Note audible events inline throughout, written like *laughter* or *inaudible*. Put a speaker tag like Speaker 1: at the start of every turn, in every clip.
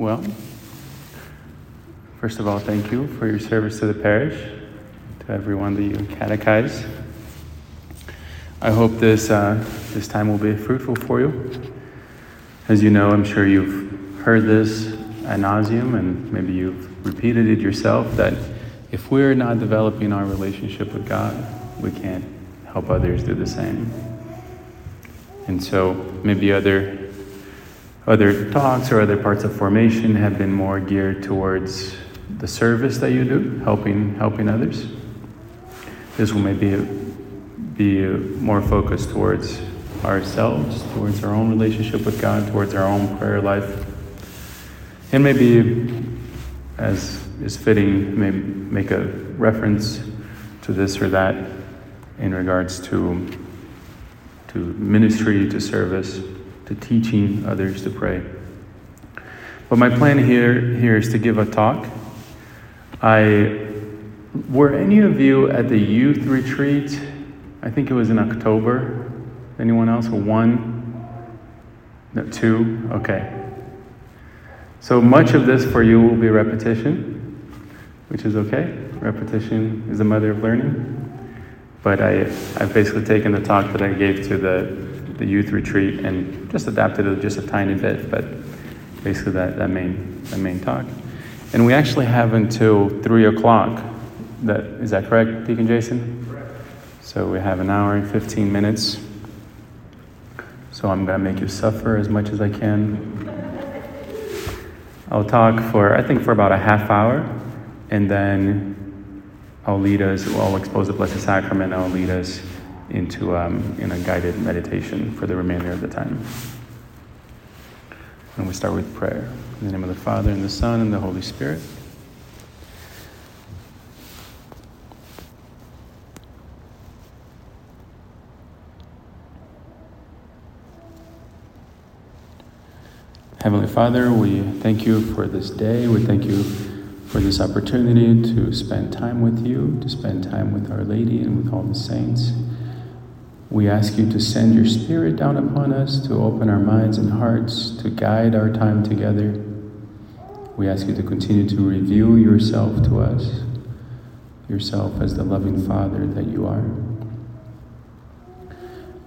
Speaker 1: Well, first of all, thank you for your service to the parish, to everyone that you catechize. I hope this, uh, this time will be fruitful for you. As you know, I'm sure you've heard this ad nauseum, and maybe you've repeated it yourself that if we're not developing our relationship with God, we can't help others do the same. And so maybe other other talks or other parts of formation have been more geared towards the service that you do, helping helping others. This will maybe be more focused towards ourselves, towards our own relationship with God, towards our own prayer life, and maybe, as is fitting, maybe make a reference to this or that in regards to to ministry, to service to teaching others to pray. But my plan here, here is to give a talk. I were any of you at the youth retreat? I think it was in October. Anyone else? One? No, two? Okay. So much of this for you will be repetition, which is okay. Repetition is the mother of learning. But I, I've basically taken the talk that I gave to the the youth retreat and just adapted it just a tiny bit, but basically that, that main that main talk. And we actually have until three o'clock. That is that correct, Deacon Jason? Correct. So we have an hour and fifteen minutes. So I'm gonna make you suffer as much as I can. I'll talk for I think for about a half hour, and then I'll lead us. I'll expose the Blessed Sacrament. I'll lead us into um, in a guided meditation for the remainder of the time. And we start with prayer. In the name of the Father, and the Son, and the Holy Spirit. Heavenly Father, we thank you for this day. We thank you for this opportunity to spend time with you, to spend time with Our Lady and with all the saints. We ask you to send your Spirit down upon us, to open our minds and hearts, to guide our time together. We ask you to continue to reveal yourself to us, yourself as the loving Father that you are.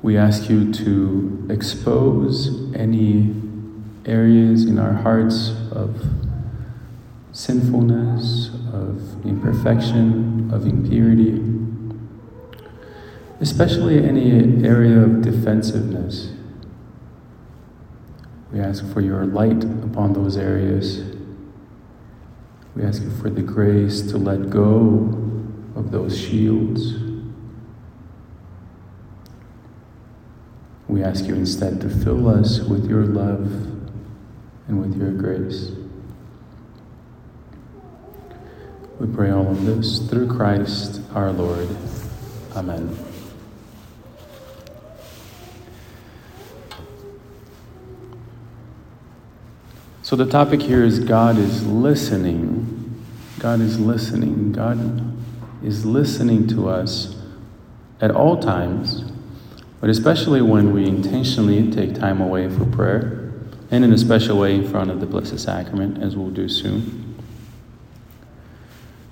Speaker 1: We ask you to expose any areas in our hearts of sinfulness, of imperfection, of impurity especially any area of defensiveness. We ask for your light upon those areas. We ask you for the grace to let go of those shields. We ask you instead to fill us with your love and with your grace. We pray all of this through Christ our Lord. Amen. So the topic here is God is listening. God is listening. God is listening to us at all times, but especially when we intentionally take time away for prayer, and in a special way in front of the Blessed Sacrament, as we'll do soon.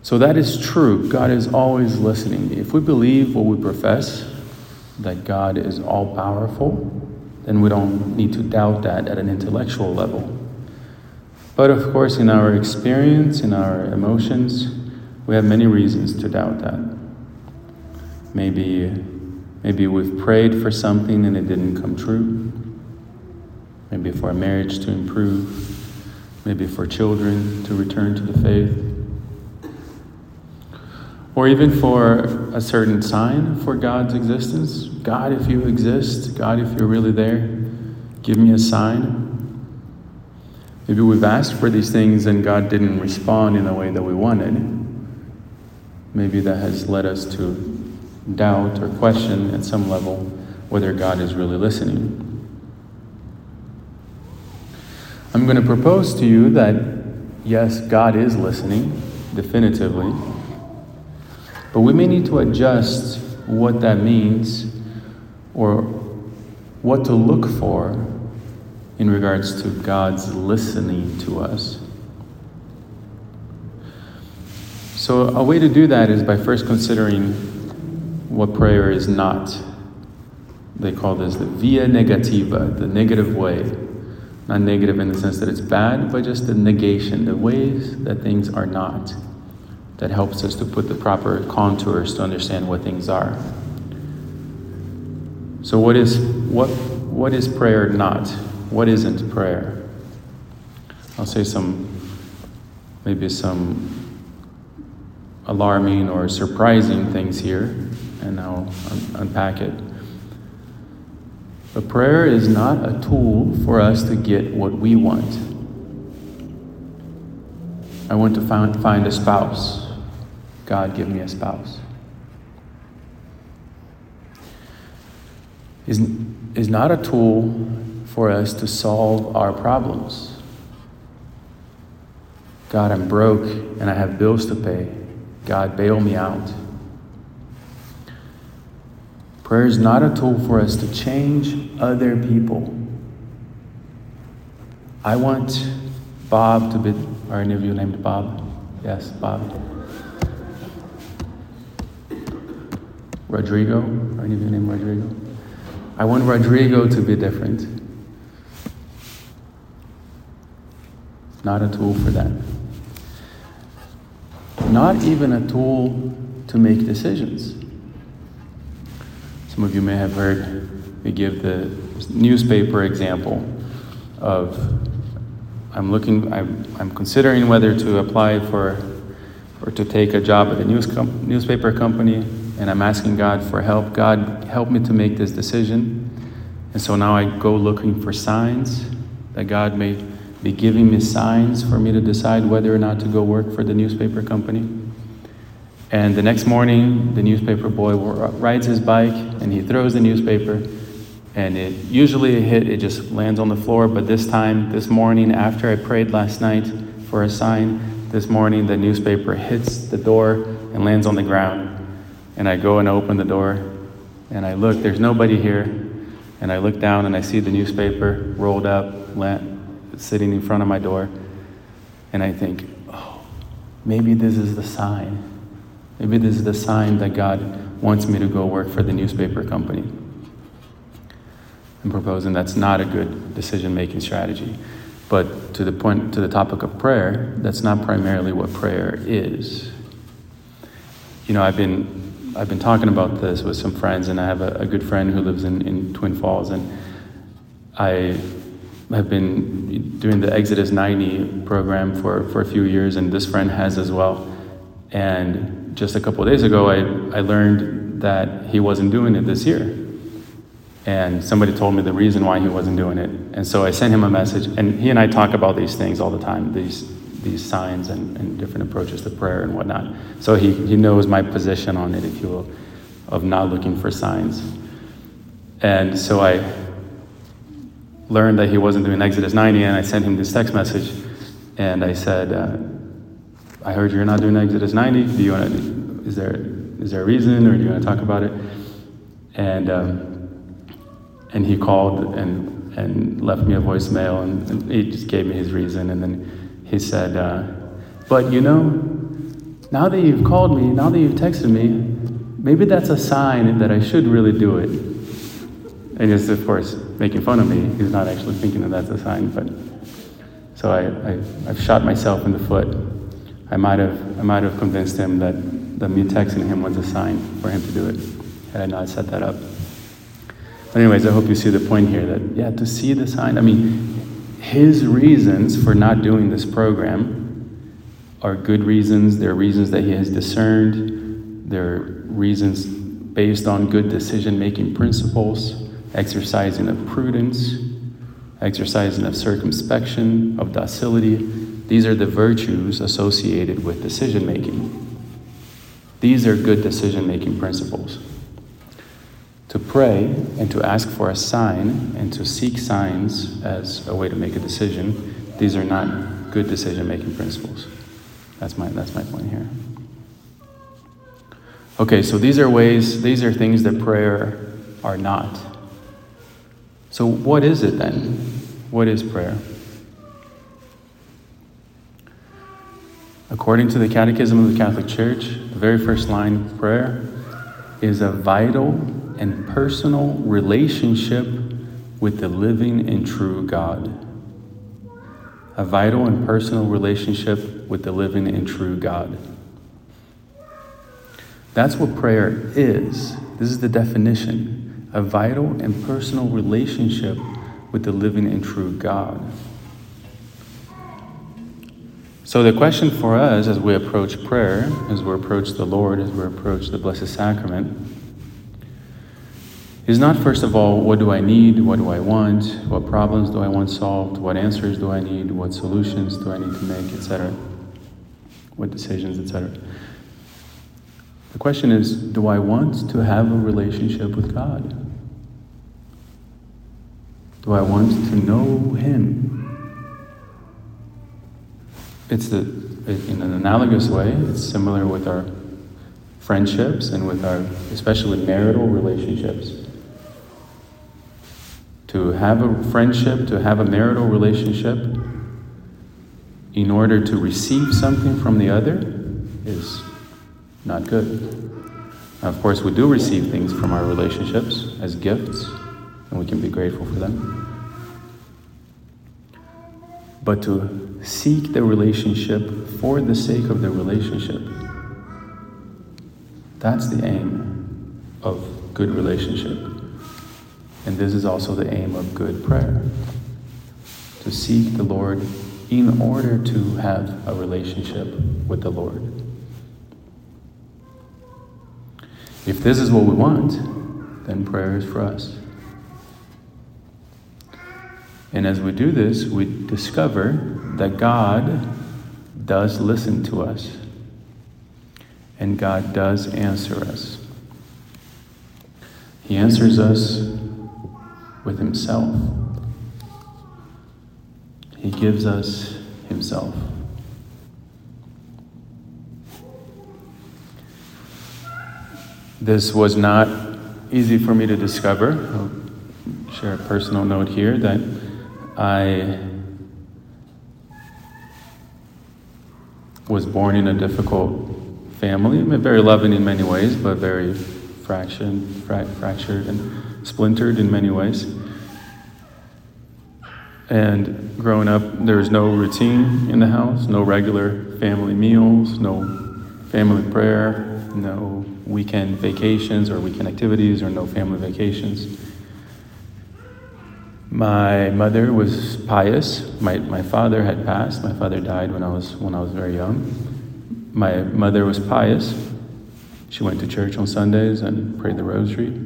Speaker 1: So that is true. God is always listening. If we believe what we profess, that God is all powerful, then we don't need to doubt that at an intellectual level. But of course, in our experience, in our emotions, we have many reasons to doubt that. Maybe, maybe we've prayed for something and it didn't come true. Maybe for a marriage to improve. Maybe for children to return to the faith. Or even for a certain sign for God's existence. God, if you exist, God, if you're really there, give me a sign. Maybe we've asked for these things and God didn't respond in the way that we wanted. Maybe that has led us to doubt or question at some level whether God is really listening. I'm going to propose to you that yes, God is listening, definitively, but we may need to adjust what that means or what to look for in regards to God's listening to us. So, a way to do that is by first considering what prayer is not. They call this the via negativa, the negative way. Not negative in the sense that it's bad, but just the negation, the ways that things are not. That helps us to put the proper contours to understand what things are. So, what is, what, what is prayer not? What isn't prayer? I'll say some, maybe some alarming or surprising things here, and I'll un- unpack it. But prayer is not a tool for us to get what we want. I want to find, find a spouse. God, give me a spouse. Is, is not a tool for us to solve our problems. God, I'm broke and I have bills to pay. God, bail me out. Prayer is not a tool for us to change other people. I want Bob to be, are any of you named Bob? Yes, Bob. Rodrigo? Are any of you named Rodrigo? I want Rodrigo to be different. Not a tool for that. Not even a tool to make decisions. Some of you may have heard me give the newspaper example of I'm looking, I'm, I'm considering whether to apply for or to take a job at a news com- newspaper company, and I'm asking God for help. God, help me to make this decision. And so now I go looking for signs that God may be giving me signs for me to decide whether or not to go work for the newspaper company. And the next morning, the newspaper boy rides his bike and he throws the newspaper. And it usually a hit, it just lands on the floor. But this time, this morning, after I prayed last night for a sign, this morning the newspaper hits the door and lands on the ground. And I go and open the door and I look, there's nobody here. And I look down and I see the newspaper rolled up, sitting in front of my door. And I think, oh, maybe this is the sign Maybe this is the sign that God wants me to go work for the newspaper company. I'm proposing that's not a good decision making strategy. But to the point, to the topic of prayer, that's not primarily what prayer is. You know, I've been, I've been talking about this with some friends, and I have a, a good friend who lives in, in Twin Falls, and I have been doing the Exodus 90 program for, for a few years, and this friend has as well. And just a couple days ago, I, I learned that he wasn't doing it this year. And somebody told me the reason why he wasn't doing it. And so I sent him a message, and he and I talk about these things all the time, these, these signs and, and different approaches to prayer and whatnot. So he, he knows my position on it, if you will, of not looking for signs. And so I learned that he wasn't doing Exodus 90, and I sent him this text message, and I said, uh, I heard you're not doing Exodus 90. Do you want to, is there, is there a reason or do you want to talk about it? And, um, and he called and, and left me a voicemail and, and, he just gave me his reason. And then he said, uh, but you know, now that you've called me, now that you've texted me, maybe that's a sign that I should really do it. And he's, of course, making fun of me. He's not actually thinking that that's a sign, but so I, I, I've shot myself in the foot I might have, I might have convinced him that the me texting him was a sign for him to do it had I not set that up. But anyways, I hope you see the point here that, yeah, to see the sign, I mean, his reasons for not doing this program are good reasons. They're reasons that he has discerned. They're reasons based on good decision making principles, exercising of prudence, exercising of circumspection, of docility, these are the virtues associated with decision making. These are good decision making principles. To pray and to ask for a sign and to seek signs as a way to make a decision, these are not good decision making principles. That's my, that's my point here. Okay, so these are ways, these are things that prayer are not. So, what is it then? What is prayer? According to the Catechism of the Catholic Church, the very first line of prayer is a vital and personal relationship with the living and true God. A vital and personal relationship with the living and true God. That's what prayer is. This is the definition a vital and personal relationship with the living and true God. So, the question for us as we approach prayer, as we approach the Lord, as we approach the Blessed Sacrament, is not first of all, what do I need? What do I want? What problems do I want solved? What answers do I need? What solutions do I need to make, etc.? What decisions, etc. The question is, do I want to have a relationship with God? Do I want to know Him? it's the, in an analogous way, it's similar with our friendships and with our, especially marital relationships. To have a friendship, to have a marital relationship, in order to receive something from the other is not good. Of course, we do receive things from our relationships as gifts, and we can be grateful for them. But to seek the relationship for the sake of the relationship. That's the aim of good relationship. And this is also the aim of good prayer to seek the Lord in order to have a relationship with the Lord. If this is what we want, then prayer is for us. And as we do this, we discover that God does listen to us and God does answer us. He answers us with Himself, He gives us Himself. This was not easy for me to discover. I'll share a personal note here that I was born in a difficult family, very loving in many ways, but very fractured, fra- fractured and splintered in many ways. And growing up, there was no routine in the house, no regular family meals, no family prayer, no weekend vacations or weekend activities, or no family vacations. My mother was pious. My, my father had passed. My father died when I was when I was very young. My mother was pious. She went to church on Sundays and prayed the rosary.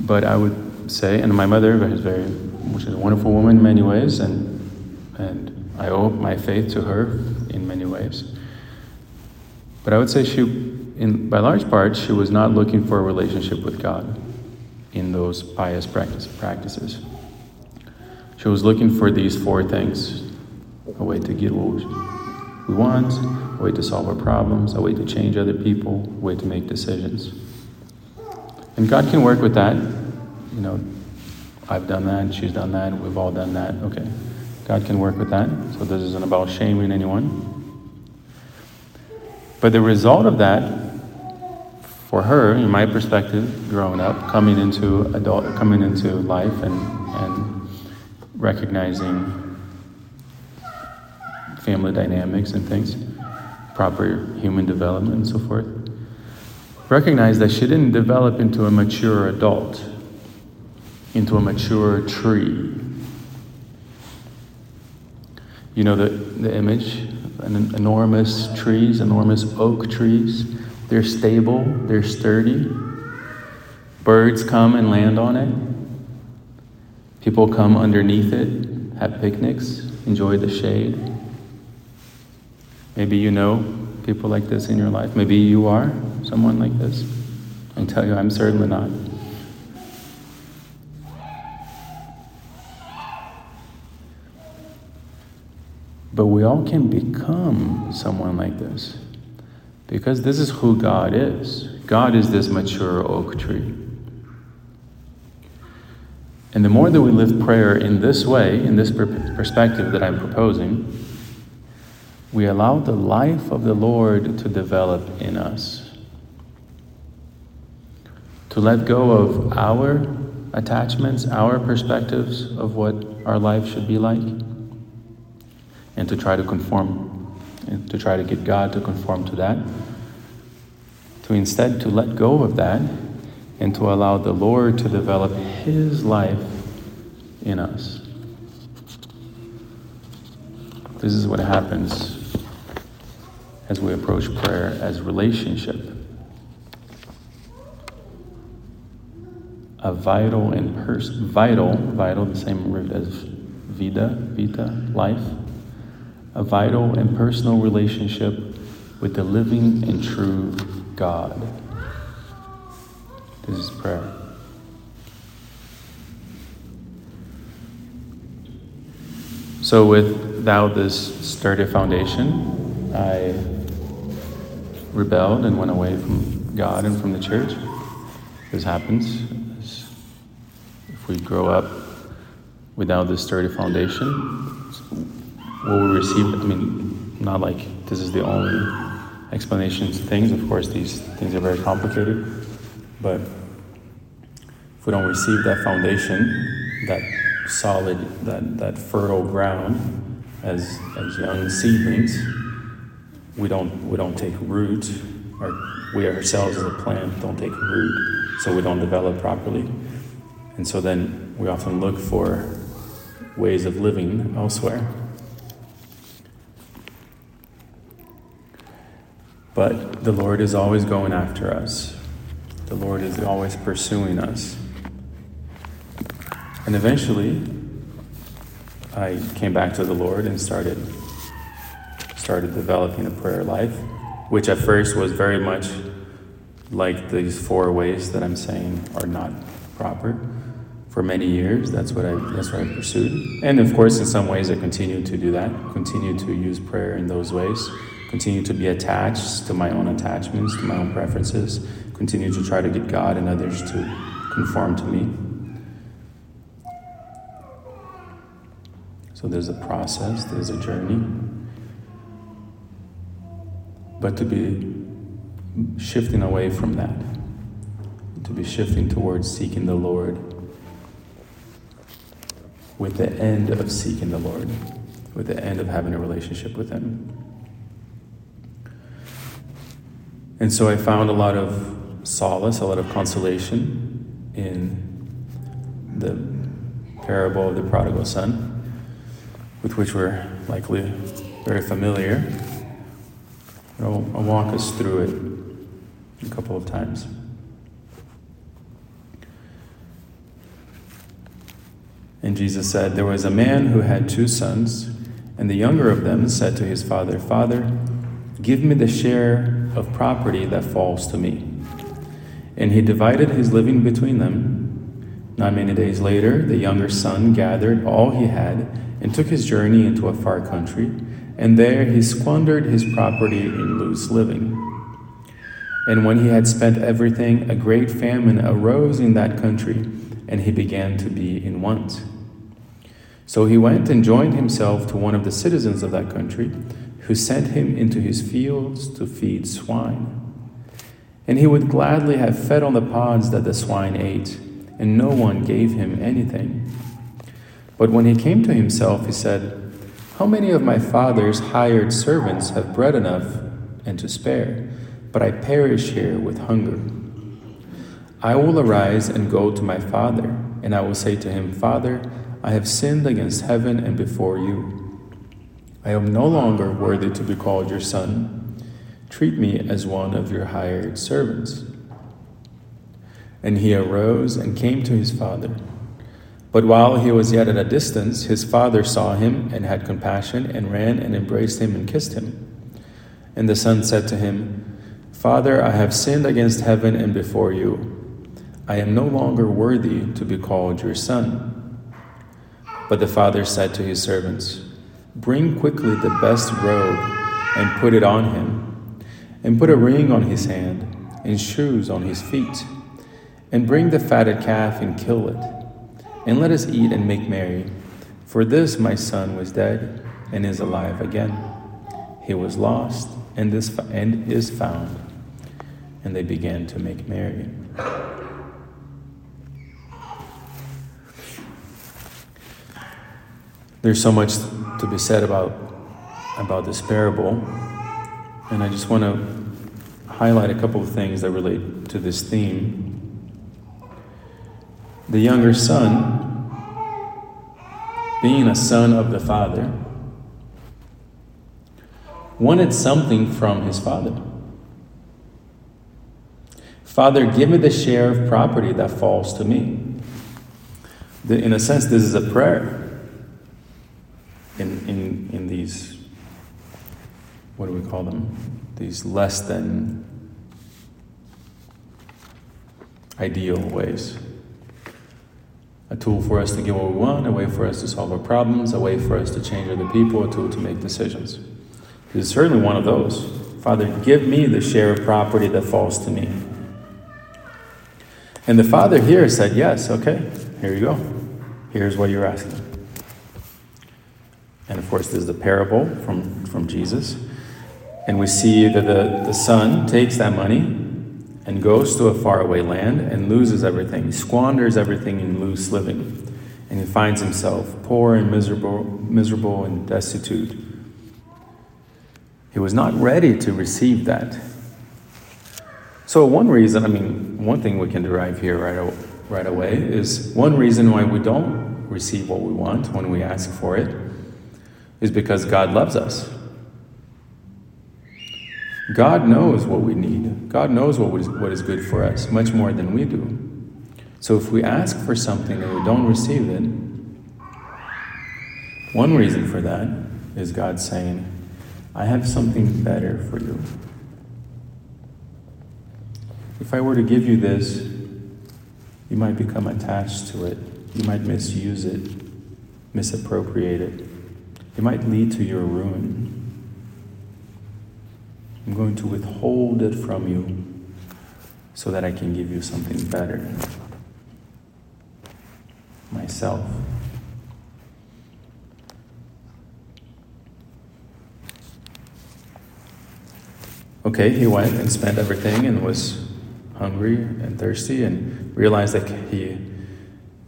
Speaker 1: But I would say, and my mother was very, which is a wonderful woman in many ways, and and I owe my faith to her in many ways. But I would say she, in by large part, she was not looking for a relationship with God in those pious practice, practices. She was looking for these four things a way to get what we want, a way to solve our problems, a way to change other people, a way to make decisions. And God can work with that. You know, I've done that, she's done that, we've all done that. Okay. God can work with that. So this isn't about shaming anyone. But the result of that for her, in my perspective, growing up, coming into adult, coming into life, and and recognizing family dynamics and things, proper human development and so forth. Recognize that she didn't develop into a mature adult, into a mature tree. You know the, the image, an enormous trees, enormous oak trees they're stable, they're sturdy. Birds come and land on it. People come underneath it, have picnics, enjoy the shade. Maybe you know people like this in your life. Maybe you are someone like this. I tell you, I'm certainly not. But we all can become someone like this. Because this is who God is. God is this mature oak tree. And the more that we live prayer in this way, in this perspective that I'm proposing, we allow the life of the Lord to develop in us. To let go of our attachments, our perspectives of what our life should be like, and to try to conform, to try to get God to conform to that. To instead to let go of that and to allow the Lord to develop His life in us. This is what happens as we approach prayer as relationship. A vital and pers- vital, vital, the same root as vida, vita, life. A vital and personal relationship with the living and true God. This is prayer. So, without this sturdy foundation, I rebelled and went away from God and from the church. This happens. If we grow up without this sturdy foundation, what we receive, I mean, not like this is the only explanation to things. Of course, these things are very complicated, but if we don't receive that foundation, that solid, that, that fertile ground as, as young seedlings, we don't, we don't take root, or we ourselves as a plant don't take root, so we don't develop properly. And so then we often look for ways of living elsewhere. But the Lord is always going after us. The Lord is always pursuing us. And eventually, I came back to the Lord and started started developing a prayer life, which at first was very much like these four ways that I'm saying are not proper. For many years, that's what I that's what I pursued, and of course, in some ways, I continue to do that. Continue to use prayer in those ways. Continue to be attached to my own attachments, to my own preferences. Continue to try to get God and others to conform to me. So there's a process, there's a journey. But to be shifting away from that, to be shifting towards seeking the Lord with the end of seeking the Lord, with the end of having a relationship with Him. And so I found a lot of solace, a lot of consolation in the parable of the prodigal son with which we're likely very familiar. I'll, I'll walk us through it a couple of times. And Jesus said, There was a man who had two sons, and the younger of them said to his father, Father, give me the share of property that falls to me. And he divided his living between them. Not many days later, the younger son gathered all he had and took his journey into a far country, and there he squandered his property in loose living. And when he had spent everything, a great famine arose in that country, and he began to be in want. So he went and joined himself to one of the citizens of that country, who sent him into his fields to feed swine. And he would gladly have fed on the pods that the swine ate, and no one gave him anything. But when he came to himself, he said, How many of my father's hired servants have bread enough and to spare, but I perish here with hunger? I will arise and go to my father, and I will say to him, Father, I have sinned against heaven and before you. I am no longer worthy to be called your son. Treat me as one of your hired servants. And he arose and came to his father. But while he was yet at a distance, his father saw him and had compassion and ran and embraced him and kissed him. And the son said to him, Father, I have sinned against heaven and before you. I am no longer worthy to be called your son. But the father said to his servants, Bring quickly the best robe and put it on him, and put a ring on his hand and shoes on his feet, and bring the fatted calf and kill it and let us eat and make merry. For this my son was dead and is alive again. He was lost and is, and is found. And they began to make merry. There's so much to be said about, about this parable, and I just want to highlight a couple of things that relate to this theme. The younger son, being a son of the father, wanted something from his father. Father, give me the share of property that falls to me. in a sense, this is a prayer in, in, in these, what do we call them? These less than ideal ways. A tool for us to get what we want, a way for us to solve our problems, a way for us to change other people, a tool to make decisions. This is certainly one of those. Father, give me the share of property that falls to me. And the father here said, Yes, okay, here you go. Here's what you're asking. And of course, this is parable from, from Jesus. And we see that the, the son takes that money and goes to a faraway land and loses everything. He squanders everything in loose living. And he finds himself poor and miserable, miserable and destitute. He was not ready to receive that. So, one reason, I mean, one thing we can derive here right, right away is one reason why we don't receive what we want when we ask for it is because God loves us. God knows what we need. God knows what is, what is good for us, much more than we do. So if we ask for something and we don't receive it, one reason for that is God saying, I have something better for you. If I were to give you this, you might become attached to it. You might misuse it, misappropriate it. It might lead to your ruin. I'm going to withhold it from you so that I can give you something better myself. Okay, he went and spent everything and was hungry and thirsty and realized that he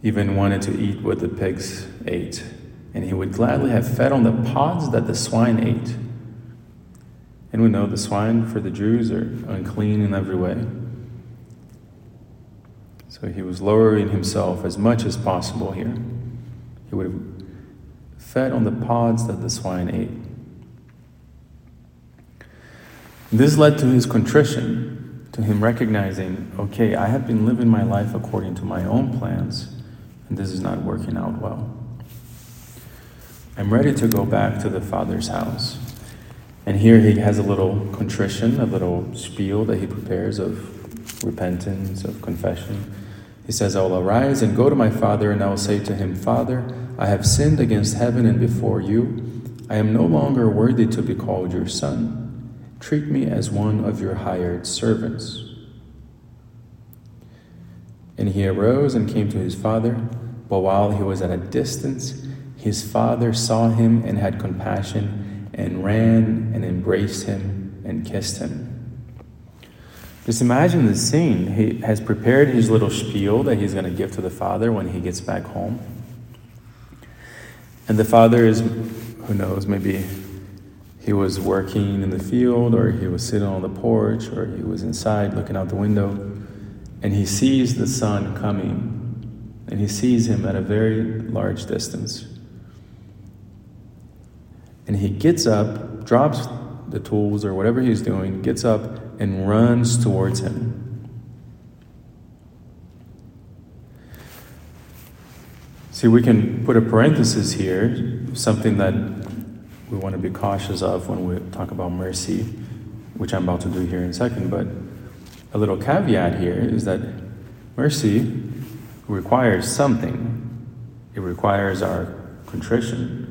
Speaker 1: even wanted to eat what the pigs ate and he would gladly have fed on the pods that the swine ate. And we know the swine for the Jews are unclean in every way. So he was lowering himself as much as possible here. He would have fed on the pods that the swine ate. This led to his contrition, to him recognizing, okay, I have been living my life according to my own plans, and this is not working out well. I'm ready to go back to the Father's house. And here he has a little contrition, a little spiel that he prepares of repentance, of confession. He says, I will arise and go to my father, and I will say to him, Father, I have sinned against heaven and before you. I am no longer worthy to be called your son. Treat me as one of your hired servants. And he arose and came to his father, but while he was at a distance, his father saw him and had compassion and ran and embraced him and kissed him. Just imagine the scene. He has prepared his little spiel that he's going to give to the father when he gets back home. And the father is, who knows, maybe he was working in the field or he was sitting on the porch or he was inside looking out the window and he sees the son coming and he sees him at a very large distance. And he gets up, drops the tools or whatever he's doing, gets up and runs towards him. See, we can put a parenthesis here, something that we want to be cautious of when we talk about mercy, which I'm about to do here in a second. But a little caveat here is that mercy requires something, it requires our contrition,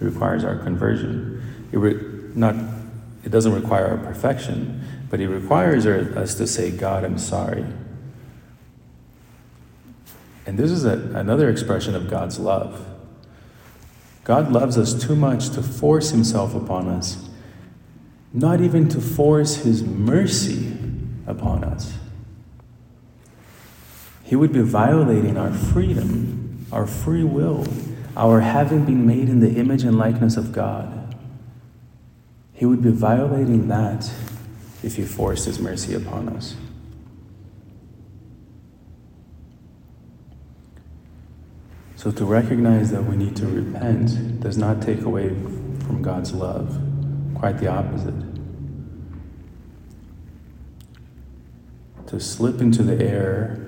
Speaker 1: it requires our conversion. It, re- not, it doesn't require our perfection, but it requires us to say, God, I'm sorry. And this is a, another expression of God's love. God loves us too much to force himself upon us, not even to force his mercy upon us. He would be violating our freedom, our free will, our having been made in the image and likeness of God. He would be violating that if he forced his mercy upon us. So, to recognize that we need to repent does not take away from God's love, quite the opposite. To slip into the error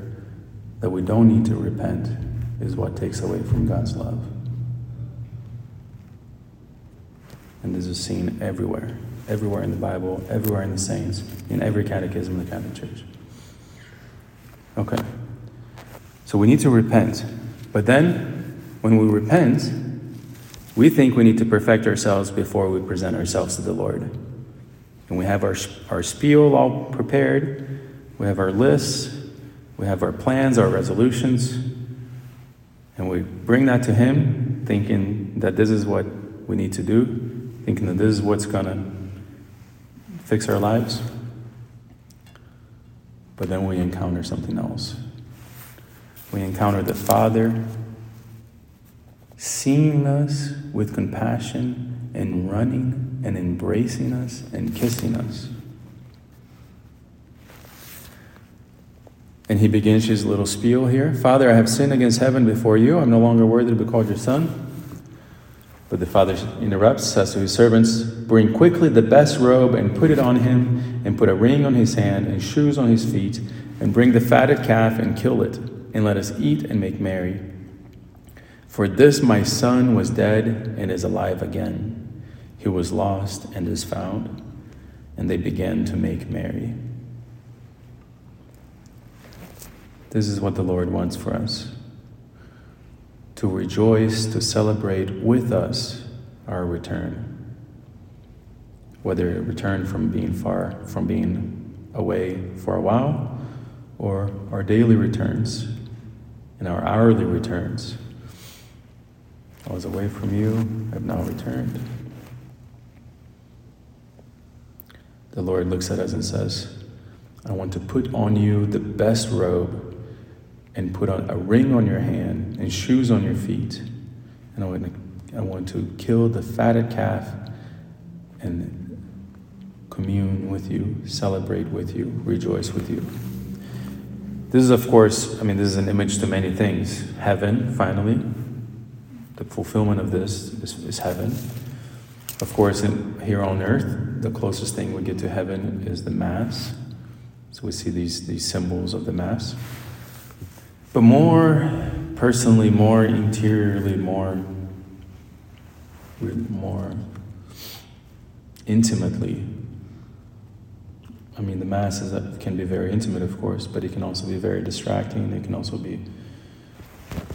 Speaker 1: that we don't need to repent is what takes away from God's love. And this is seen everywhere, everywhere in the Bible, everywhere in the saints, in every catechism of the Catholic Church. Okay. So we need to repent. But then, when we repent, we think we need to perfect ourselves before we present ourselves to the Lord. And we have our, our spiel all prepared, we have our lists, we have our plans, our resolutions, and we bring that to Him, thinking that this is what we need to do, thinking that this is what's going to fix our lives. But then we encounter something else. We encounter the Father seeing us with compassion and running and embracing us and kissing us. And he begins his little spiel here Father, I have sinned against heaven before you. I'm no longer worthy to be called your son. But the father interrupts, says to his servants, Bring quickly the best robe and put it on him, and put a ring on his hand and shoes on his feet, and bring the fatted calf and kill it, and let us eat and make merry. For this my son was dead and is alive again. He was lost and is found. And they began to make merry. This is what the Lord wants for us to rejoice, to celebrate with us our return. Whether return from being far, from being away for a while, or our daily returns and our hourly returns. I was away from you, I have now returned. The Lord looks at us and says, I want to put on you the best robe and put on a ring on your hand and shoes on your feet. And I want to, I want to kill the fatted calf and commune with you, celebrate with you, rejoice with you. This is, of course, I mean, this is an image to many things. Heaven, finally, the fulfillment of this is, is heaven. Of course, in, here on earth, the closest thing we get to heaven is the Mass. So we see these, these symbols of the Mass. But more personally, more interiorly, more, more intimately. I mean, the mass is, can be very intimate, of course, but it can also be very distracting. It can also be,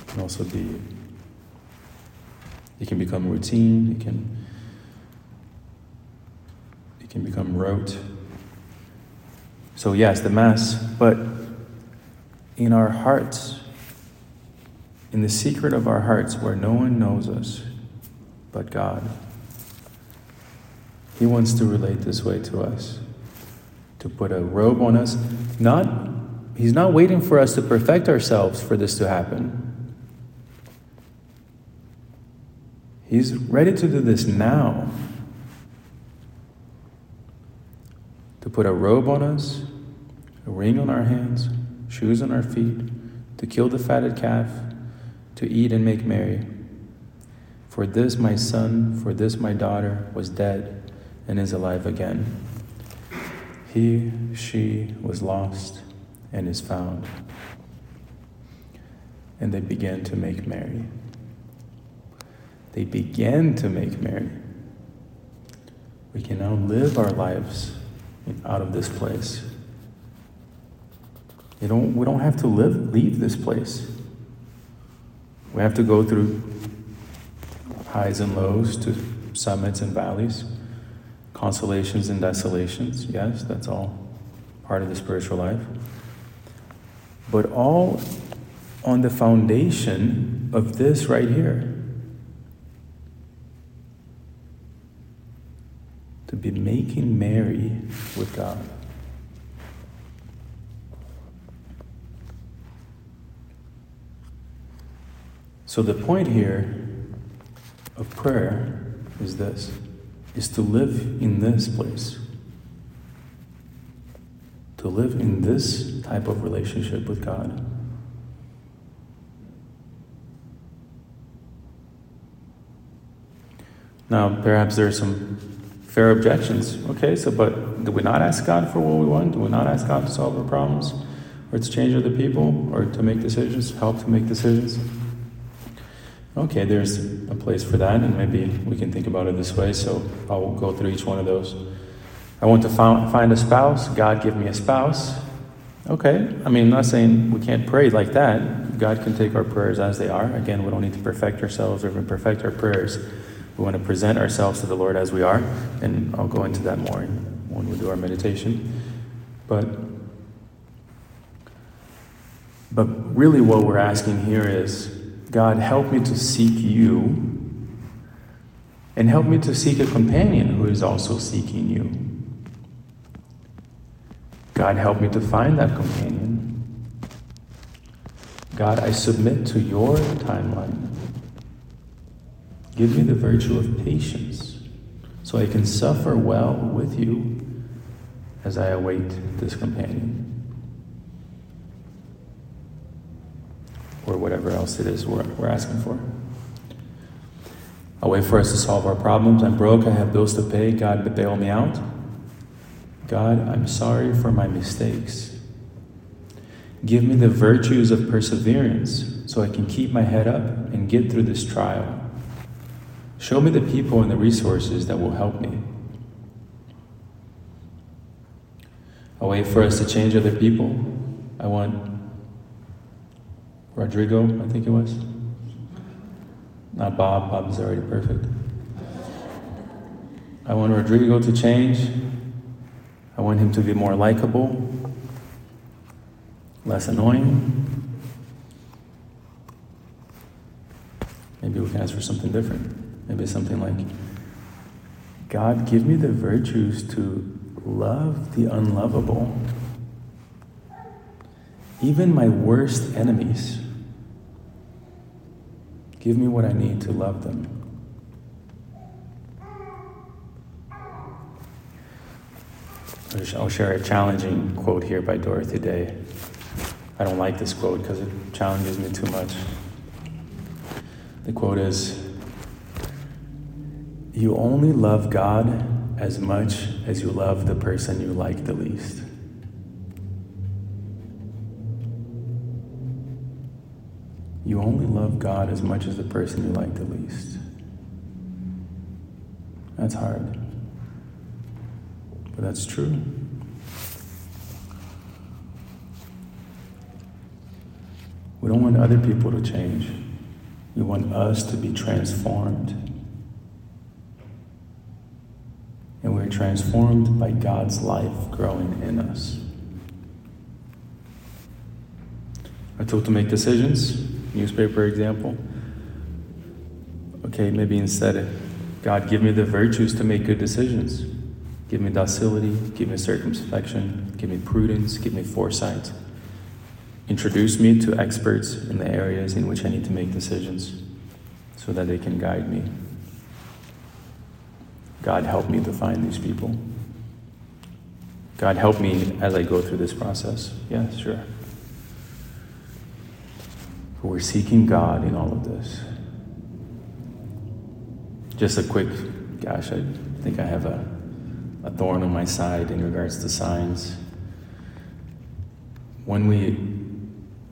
Speaker 1: can also be, it can become routine. It can, it can become rote. So yes, the mass, but in our hearts, in the secret of our hearts where no one knows us but God. He wants to relate this way to us, to put a robe on us. Not, he's not waiting for us to perfect ourselves for this to happen. He's ready to do this now. To put a robe on us, a ring on our hands, shoes on our feet, to kill the fatted calf, to eat and make merry. For this my son, for this my daughter was dead and is alive again. He, she was lost and is found. And they began to make merry. They began to make merry. We can now live our lives out of this place you don't, we don't have to live, leave this place. We have to go through highs and lows to summits and valleys, consolations and desolations. Yes, that's all part of the spiritual life. But all on the foundation of this right here. To be making merry with God. So the point here of prayer is this is to live in this place. To live in this type of relationship with God. Now, perhaps there are some fair objections. Okay, so but do we not ask God for what we want? Do we not ask God to solve our problems? Or to change other people? Or to make decisions, help to make decisions? Okay, there's a place for that, and maybe we can think about it this way. So I'll go through each one of those. I want to find a spouse. God, give me a spouse. Okay, I mean, I'm not saying we can't pray like that. God can take our prayers as they are. Again, we don't need to perfect ourselves or even perfect our prayers. We want to present ourselves to the Lord as we are, and I'll go into that more when we do our meditation. But but really what we're asking here is God help me to seek you and help me to seek a companion who is also seeking you. God help me to find that companion. God, I submit to your timeline. Give me the virtue of patience so I can suffer well with you as I await this companion. Or whatever else it is we're, we're asking for. A way for us to solve our problems. I'm broke, I have bills to pay. God, bail me out. God, I'm sorry for my mistakes. Give me the virtues of perseverance so I can keep my head up and get through this trial. Show me the people and the resources that will help me. A way for us to change other people. I want Rodrigo, I think it was. Not Bob, Bob is already perfect. I want Rodrigo to change. I want him to be more likable, less annoying. Maybe we can ask for something different. Maybe something like, God, give me the virtues to love the unlovable, even my worst enemies. Give me what I need to love them. I'll share a challenging quote here by Dorothy Day. I don't like this quote because it challenges me too much. The quote is you only love God as much as you love the person you like the least. You only love God as much as the person you like the least. That's hard. But that's true. We don't want other people to change. We want us to be transformed and we're transformed by God's life growing in us. I told to make decisions, newspaper example. Okay, maybe instead, God, give me the virtues to make good decisions. Give me docility, give me circumspection, give me prudence, give me foresight. Introduce me to experts in the areas in which I need to make decisions so that they can guide me. God, help me to find these people. God, help me as I go through this process. Yeah, sure. We're seeking God in all of this. Just a quick, gosh, I think I have a, a thorn on my side in regards to signs. When we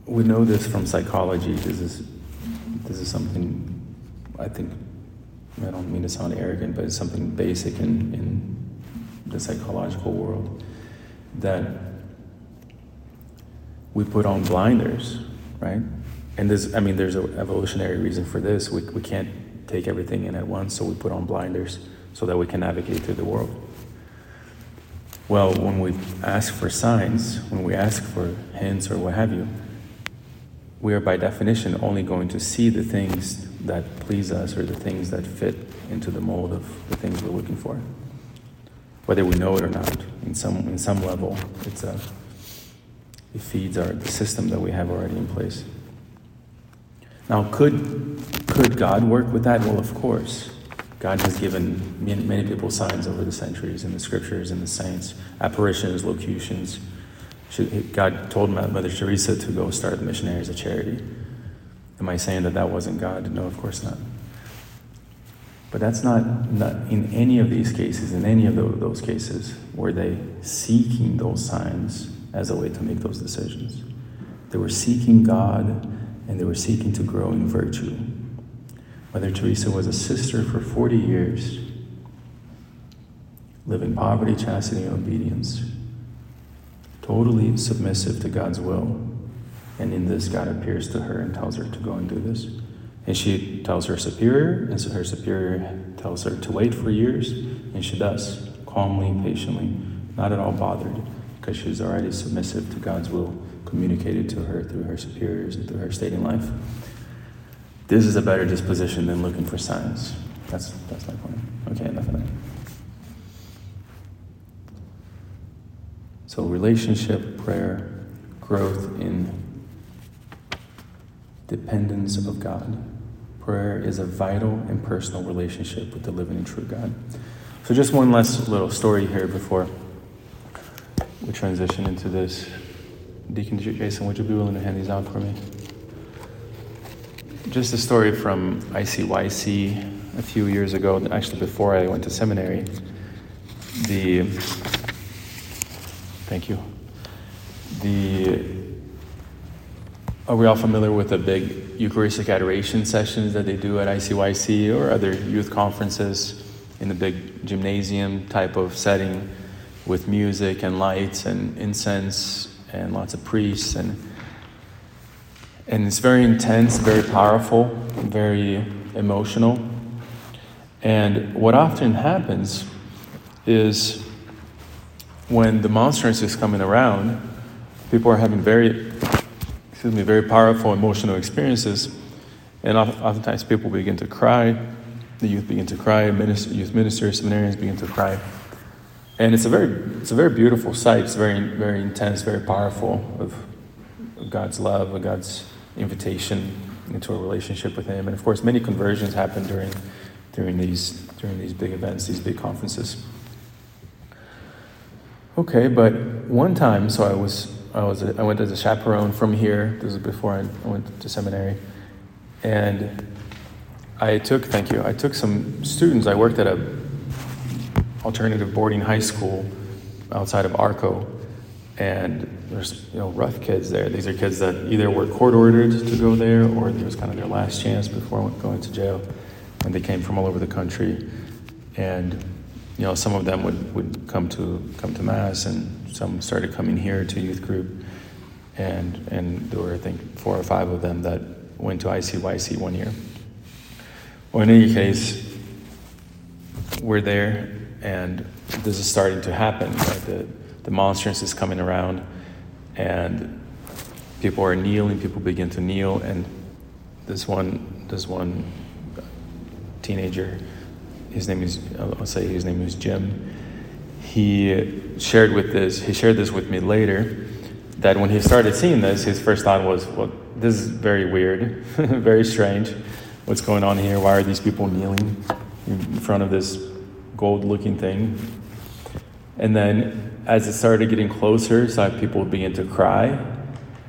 Speaker 1: we know this from psychology, this is this is something I think I don't mean to sound arrogant, but it's something basic in, in the psychological world that we put on blinders, right? And this, I mean, there's an evolutionary reason for this. We, we can't take everything in at once, so we put on blinders so that we can navigate through the world. Well, when we ask for signs, when we ask for hints or what have you, we are by definition only going to see the things that please us or the things that fit into the mold of the things we're looking for. Whether we know it or not, in some, in some level, it's a, it feeds our, the system that we have already in place. Now, could, could God work with that? Well, of course. God has given many, many people signs over the centuries in the scriptures and the saints, apparitions, locutions. God told Mother Teresa to go start the missionaries of charity. Am I saying that that wasn't God? No, of course not. But that's not, not in any of these cases, in any of those cases, were they seeking those signs as a way to make those decisions. They were seeking God and they were seeking to grow in virtue. Mother Teresa was a sister for 40 years, living poverty, chastity, and obedience, totally submissive to God's will. And in this, God appears to her and tells her to go and do this. And she tells her superior, and so her superior tells her to wait for years, and she does, calmly, patiently, not at all bothered, because she's already submissive to God's will communicated to her through her superiors and through her state in life. This is a better disposition than looking for signs. That's, that's my point. Okay, enough of that. So, relationship, prayer, growth in dependence of God. Prayer is a vital and personal relationship with the living and true God. So, just one last little story here before we transition into this. Deacon Jason, would you be willing to hand these out for me? Just a story from ICYC a few years ago, actually before I went to seminary. The thank you. The are we all familiar with the big Eucharistic adoration sessions that they do at ICYC or other youth conferences in the big gymnasium type of setting with music and lights and incense and lots of priests and and it's very intense, very powerful, very emotional. And what often happens is when the monstrance is coming around, people are having very, excuse me, very powerful emotional experiences, and oftentimes people begin to cry. The youth begin to cry. Minister, youth ministers, seminarians begin to cry and it's a very it's a very beautiful sight. It's very very intense, very powerful of, of God's love, of God's invitation into a relationship with Him. And of course, many conversions happen during during these during these big events, these big conferences. Okay, but one time, so I was I was a, I went as a chaperone from here. This was before I went to seminary, and I took thank you. I took some students. I worked at a alternative boarding high school outside of Arco, and there's you know rough kids there. These are kids that either were court ordered to go there, or it was kind of their last chance before going to jail, and they came from all over the country, and you know some of them would, would come to come to mass, and some started coming here to youth group, and and there were I think four or five of them that went to ICYC one year. Well, in any case, we're there and this is starting to happen. Right? The, the monstrance is coming around, and people are kneeling. People begin to kneel, and this one, this one teenager, his name is, I'll say his name is Jim. He shared with this. He shared this with me later. That when he started seeing this, his first thought was, "Well, this is very weird, *laughs* very strange. What's going on here? Why are these people kneeling in front of this gold looking thing. And then as it started getting closer, so people would begin to cry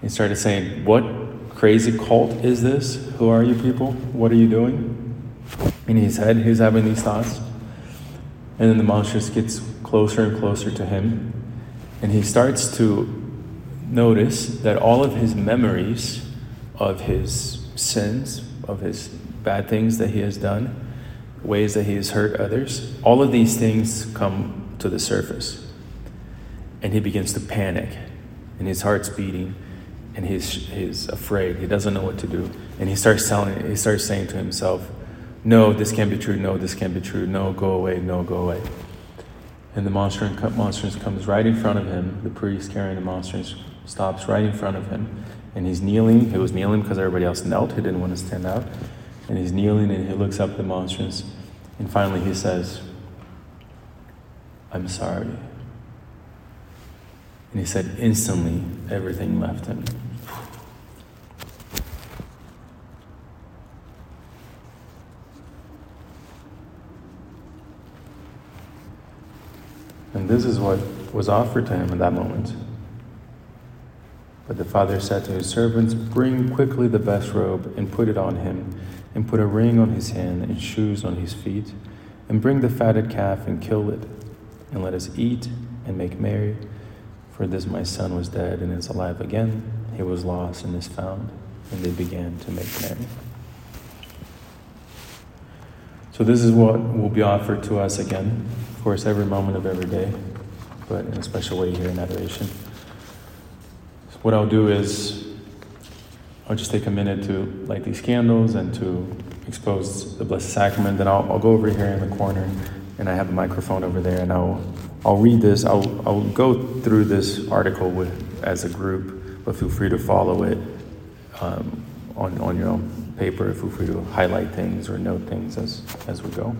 Speaker 1: and started saying, What crazy cult is this? Who are you people? What are you doing? In his head, he's having these thoughts. And then the monstrance gets closer and closer to him. And he starts to notice that all of his memories of his sins, of his bad things that he has done, ways that he has hurt others, all of these things come to the surface. And he begins to panic, and his heart's beating, and he's, he's afraid. He doesn't know what to do. And he starts telling, he starts saying to himself, No, this can't be true. No, this can't be true. No, go away. No, go away. And the monstrance, monstrance comes right in front of him. The priest carrying the monstrance stops right in front of him And he's kneeling. He was kneeling because everybody else knelt. He didn't want to stand out. And he's kneeling and he looks up the monstrance. And finally he says, I'm sorry. And he said, instantly, everything left him. And this is what was offered to him in that moment. But the father said to his servants, Bring quickly the best robe and put it on him, and put a ring on his hand and shoes on his feet, and bring the fatted calf and kill it, and let us eat and make merry. For this my son was dead and is alive again. He was lost and is found. And they began to make merry. So, this is what will be offered to us again, of course, every moment of every day, but in a special way here in adoration. So what I'll do is I'll just take a minute to light these candles and to expose the Blessed Sacrament. Then I'll, I'll go over here in the corner and I have a microphone over there and I'll, I'll read this. I'll, I'll go through this article with, as a group, but feel free to follow it um, on, on your own paper. Feel free to highlight things or note things as, as we go.